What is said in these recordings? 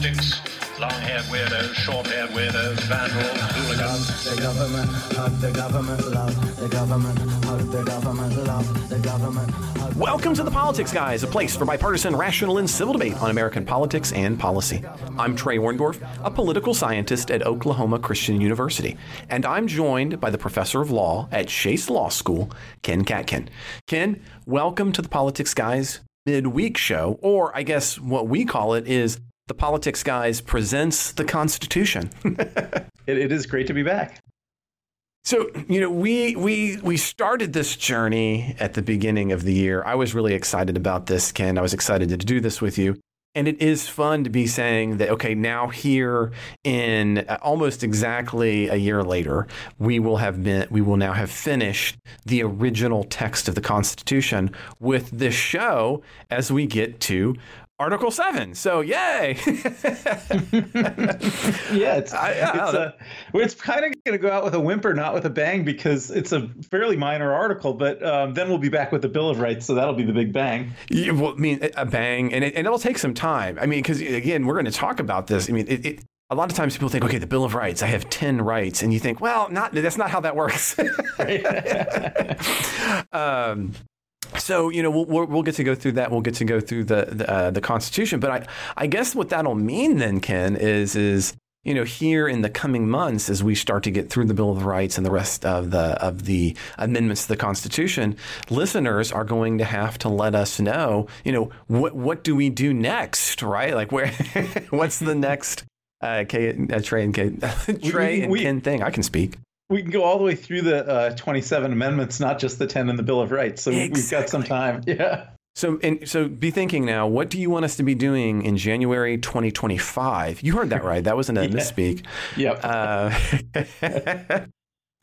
sticks, long-haired weirdos, short-haired weirdos, vandals, hooligans. The government, hug the government, love the government, hug the government, love the government. Welcome to the Politics Guys, a place for bipartisan, rational, and civil debate on American politics and policy. I'm Trey Orndorff, a political scientist at Oklahoma Christian University, and I'm joined by the professor of law at Chase Law School, Ken Katkin. Ken, welcome to the Politics Guys midweek show, or I guess what we call it is the Politics Guys presents the Constitution. It, it is great to be back. So, you know, we we we started this journey at the beginning of the year. I was really excited about this, Ken. I was excited to do this with you. And it is fun to be saying that okay, now here in uh, almost exactly a year later, we will have been we will now have finished the original text of the Constitution with this show as we get to Article 7. So, yay. Yeah, it's I- I it's, don't uh, it's kind of going to go out with a whimper, not with a bang, because it's a fairly minor article. But um, then we'll be back with the Bill of Rights, so that'll be the big bang. Yeah, well, I mean, a bang, and, it, and it'll take some time. I mean, because again, we're going to talk about this. I mean, it, it, a lot of times people think, okay, the Bill of Rights, I have 10 rights. And you think, well, not that's not how that works. um, so, you know, we'll, we'll, get to go through that. We'll get to go through the, the, uh, the Constitution. But I, I guess what that'll mean then, Ken, is, is, you know, here in the coming months, as we start to get through the Bill of Rights and the rest of the of the amendments to the Constitution, listeners are going to have to let us know, you know, what what do we do next, right? Like where, what's the next uh, K, uh, Trey and K, Trey we- and we- Ken thing? I can speak. We can go all the way through the uh, 27 amendments, not just the 10 in the Bill of Rights. So we've got some time. Yeah. So, and so be thinking now, what do you want us to be doing in January 2025? You heard that right. That wasn't a misspeak. Yep. Uh,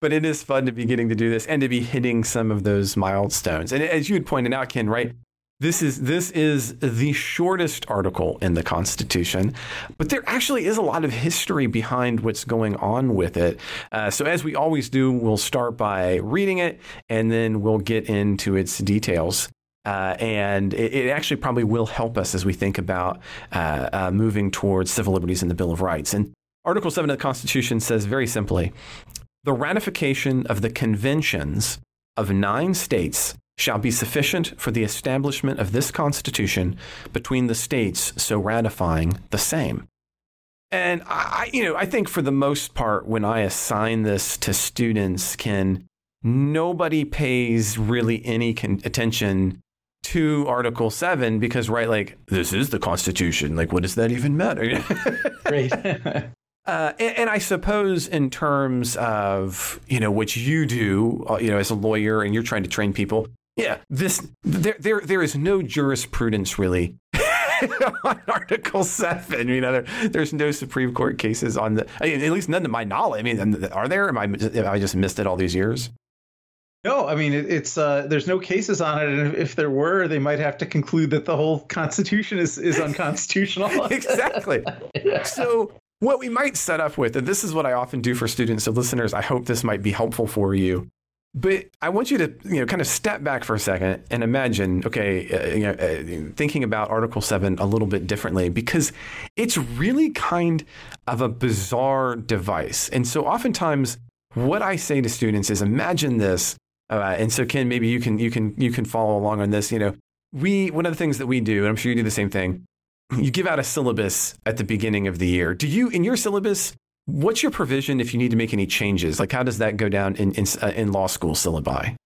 but it is fun to be getting to do this and to be hitting some of those milestones. And as you had pointed out, Ken, right? This is this is the shortest article in the Constitution, but there actually is a lot of history behind what's going on with it. Uh, so as we always do, we'll start by reading it, and then we'll get into its details. Uh, and it, it actually probably will help us as we think about uh, uh, moving towards civil liberties and the Bill of Rights. And Article 7 of the Constitution says very simply the ratification of the conventions of nine states shall be sufficient for the establishment of this Constitution between the states so ratifying the same. And I, you know, I think for the most part, when I assign this to students, Ken nobody pays really any con- attention to Article Seven because, right, like this is the Constitution. Like, what does that even matter? Great. Uh, and, and I suppose in terms of you know what you do, uh, you know, as a lawyer, and you're trying to train people. Yeah, this there there there is no jurisprudence really on Article Seven. You know, there, there's no Supreme Court cases on the. I mean, at least none to my knowledge. I mean, are there? Am I? Have I just missed it all these years? No, I mean it, it's uh, there's no cases on it, and if, if there were, they might have to conclude that the whole Constitution is is unconstitutional. exactly. So, what we might set up with, and this is what I often do for students, so listeners, I hope this might be helpful for you. But I want you to, you know, kind of step back for a second and imagine, okay, uh, you know, uh, thinking about Article Seven a little bit differently because it's really kind of a bizarre device. And so, oftentimes, what I say to students is, imagine this. Uh, and so, Ken, maybe you can you can you can follow along on this. You know, we one of the things that we do, and I'm sure you do the same thing you give out a syllabus at the beginning of the year. Do you, in your syllabus, what's your provision if you need to make any changes? Like, how does that go down in in, uh, in law school syllabi?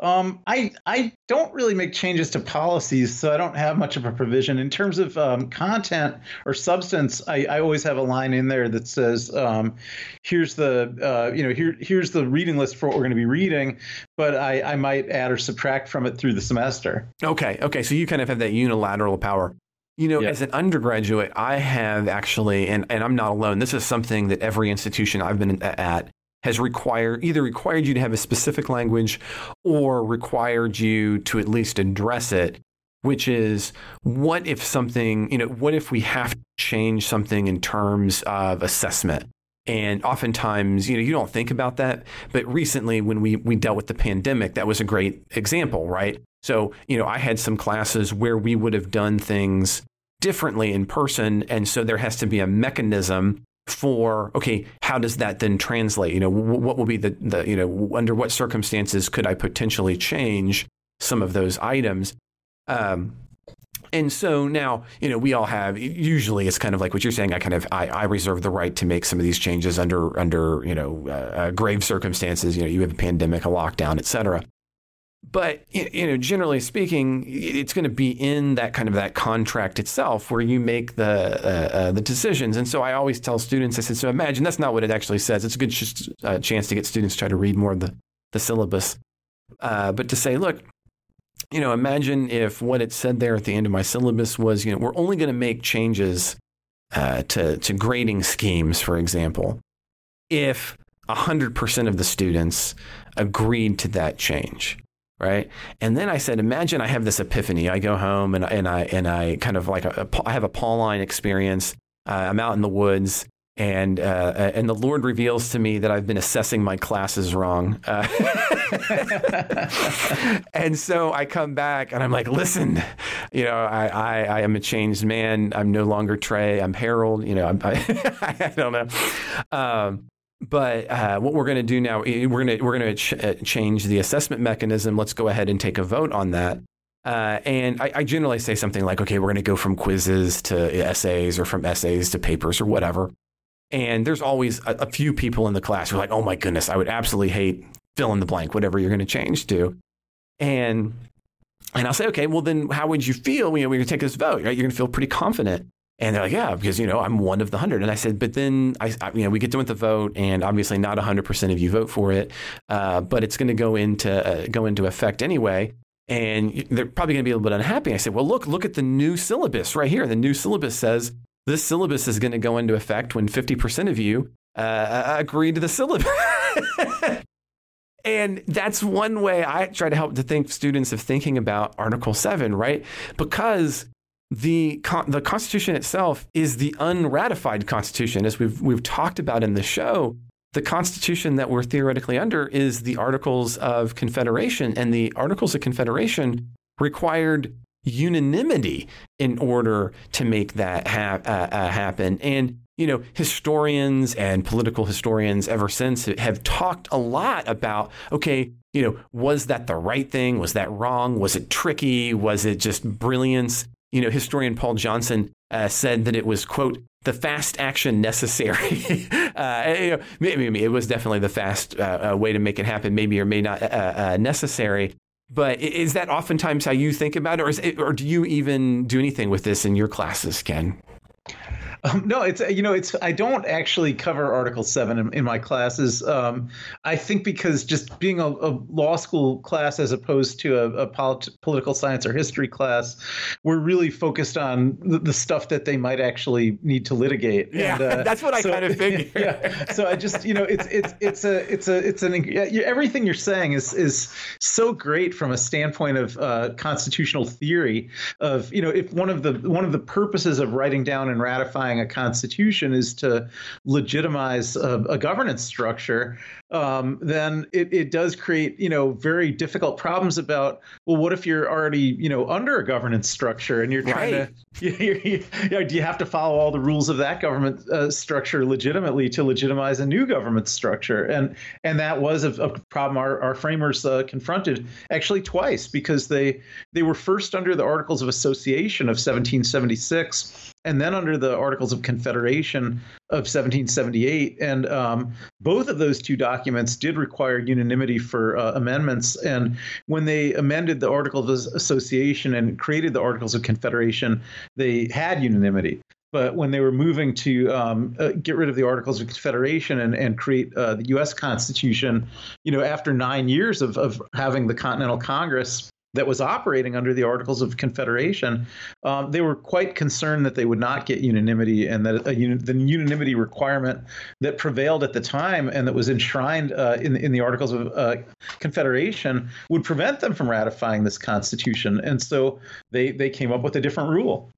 Um, I I don't really make changes to policies, so I don't have much of a provision in terms of um, content or substance. I, I always have a line in there that says, um, "Here's the uh, you know here here's the reading list for what we're going to be reading," but I I might add or subtract from it through the semester. Okay, okay, so you kind of have that unilateral power. You know, Yeah. as an undergraduate, I have actually, and, and I'm not alone, this is something that every institution I've been at has required, either required you to have a specific language or required you to at least address it, which is what if something, you know, what if we have to change something in terms of assessment? And oftentimes, you know, you don't think about that. But recently, when we, we dealt with the pandemic, that was a great example, right? So, you know, I had some classes where we would have done things differently in person. And so there has to be a mechanism for okay how does that then translate you know what will be the, the you know under what circumstances could i potentially change some of those items um, and so now you know we all have usually it's kind of like what you're saying i kind of i, I reserve the right to make some of these changes under under you know uh, uh, grave circumstances you know you have a pandemic a lockdown et cetera but you know, generally speaking, it's going to be in that kind of that contract itself where you make the uh, uh, the decisions. And so I always tell students, I said, so imagine that's not what it actually says. It's a good sh- uh, chance to get students to try to read more of the the syllabus, uh, but to say, look, you know, imagine if what it said there at the end of my syllabus was, you know, we're only going to make changes uh, to to grading schemes, for example, if 100% of the students agreed to that change right? And then I said, imagine I have this epiphany. I go home and, and I and I kind of like I have a Pauline experience. Uh, I'm out in the woods. And uh, and the Lord reveals to me that I've been assessing my classes wrong, uh, and so I come back and I'm like, listen, you know, I, I, I am a changed man. I'm no longer Trey. I'm Harold. You know, I, I don't know. Um, but uh, what we're going to do now, eh, we're going to we're going to ch- uh, change the assessment mechanism. Let's go ahead and take a vote on that. Uh, and I, I, generally say something like, okay, we're going to go from quizzes to essays or from essays to papers or whatever. And there's always a, a few people in the class who are like, oh my goodness, I would absolutely hate fill in the blank, whatever you're going to change to. And and I'll say, okay, well then, how would you feel you know, when you take this vote? Right? You're going to feel pretty confident. And they're like, yeah, because you know I'm one of the hundred. And I said, but then I, I, you know, we get done with the vote, and obviously not hundred percent of you vote for it, uh, but it's going to go into uh, go into effect anyway. And they're probably going to be a little bit unhappy. I said, well, look, look at the new syllabus right here. The new syllabus says this syllabus is going to go into effect when fifty percent of you uh, agree to the syllabus. And that's one way I try to help to think students of thinking about Article 7, right? Because the the Constitution itself is the unratified Constitution, as we've we've talked about in the show. The Constitution that we're theoretically under is the Articles of Confederation, and the Articles of Confederation required unanimity in order to make that ha- uh, uh, happen. And you know, historians and political historians ever since have talked a lot about okay, you know, was that the right thing? Was that wrong? Was it tricky? Was it just brilliance? you know, historian Paul Johnson uh, said that it was, quote, the fast action necessary. uh, you know, maybe, it was definitely the fast uh, uh, way to make it happen, maybe or may not uh, necessary. But is that oftentimes how you think about it or, it, or do you even do anything with this in your classes, Ken? Um, no, it's you know it's I don't actually cover Article Seven in, in my classes. Um, I think because just being a, a, law school class as opposed to a, a polit- political science or history class, we're really focused on the, the, stuff that they might actually need to litigate. Yeah, and, uh, that's what I so, kind of figured. yeah, so I just you know it's it's it's a it's a it's an everything you're saying is is so great from a standpoint of uh, constitutional theory. Of you know if one of the one of the purposes of writing down and ratifying a constitution is to legitimize a, a governance structure, um, then it, it does create you know very difficult problems about well, what if you're already you know under a governance structure and you're trying right. to you, you, you know, do you have to follow all the rules of that government uh, structure legitimately to legitimize a new government structure? And and that was a, a problem our, our framers uh, confronted actually twice because they they were first under the Articles of Association of 1776 and then under the Articles of Confederation of 1778. And um, both of those two documents did require unanimity for uh, amendments. And when they amended the Articles of Association and created the Articles of Confederation, they had unanimity. But when they were moving to um, uh, get rid of the Articles of Confederation and, and create uh, the U.S. Constitution, you know, after nine years of, of having the Continental Congress that was operating under the Articles of Confederation, um, they were quite concerned that they would not get unanimity and that the unanimity requirement that prevailed at the time and that was enshrined uh, in, in the Articles of uh, Confederation would prevent them from ratifying this Constitution. And so they, they came up with a different rule.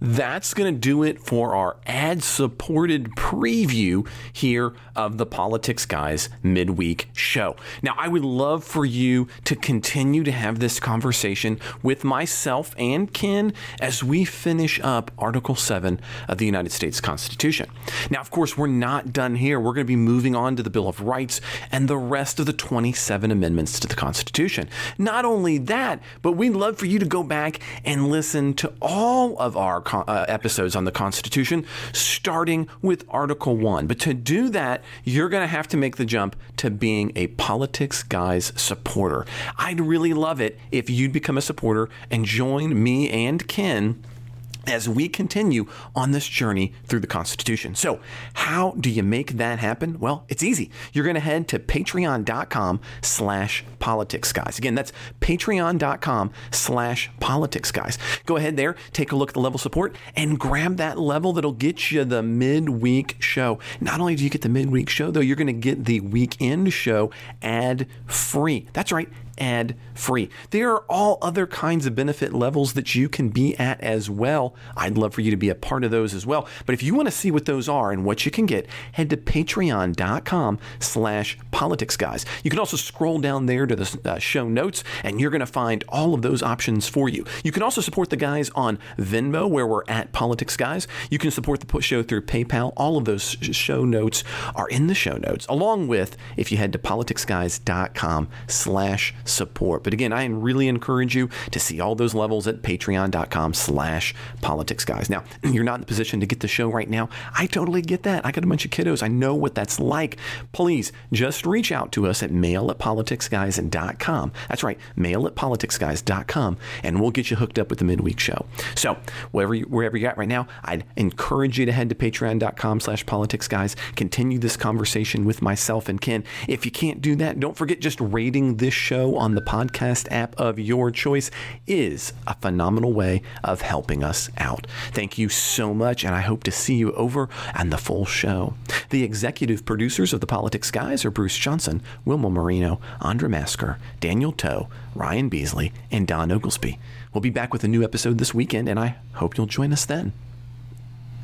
That's going to do it for our ad supported preview here of the Politics Guys midweek show. Now, I would love for you to continue to have this conversation with myself and Ken as we finish up Article 7 of the United States Constitution. Now, of course, we're not done here. We're going to be moving on to the Bill of Rights and the rest of the 27 amendments to the Constitution. Not only that, but we'd love for you to go back and listen to all of our uh, episodes on the Constitution, starting with Article 1. But to do that, you're going to have to make the jump to being a Politics Guys supporter. I'd really love it if you'd become a supporter and join me and Ken as we continue on this journey through the Constitution. So, how do you make that happen? Well, it's easy. You're going to head to patreon.com slash politics guys. Again, that's patreon.com slash politics guys. Go ahead there, take a look at the level support, and grab that level that'll get you the midweek show. Not only do you get the midweek show, though, you're going to get the weekend show ad free. That's right, ad free. There are all other kinds of benefit levels that you can be at as well. I'd love for you to be a part of those as well. But if you want to see what those are and what you can get, head to patreon.com slash politics guys. You can also scroll down there to the uh, show notes and you're going to find all of those options for you. You can also support the guys on Venmo where we're at politics guys. You can support the show through PayPal. All of those show notes are in the show notes along with if you head to politicsguys.com slash support. But again, I really encourage you to see all those levels at patreon.com slash politics guys. Now, you're not in the position to get the show right now. I totally get that. I got a bunch of kiddos. I know what that's like. Please just reach out to us at mail at politicsguys.com. That's right, mail at politicsguys.com, and we'll get you hooked up with the midweek show. So, wherever, you, wherever you're at right now, I'd encourage you to head to patreon.com slash politics guys. Continue this conversation with myself and Ken. If you can't do that, don't forget just rating this on the podcast app of your choice is a phenomenal way of helping us out. Thank you so much, and I hope to see you over on the full show. The executive producers of the Politics Guys are Bruce Johnson, Wilma Marino, Andra Masker, Daniel Toe, Ryan Beasley, and Don Oglesby. We'll be back with a new episode this weekend, and I hope you'll join us then.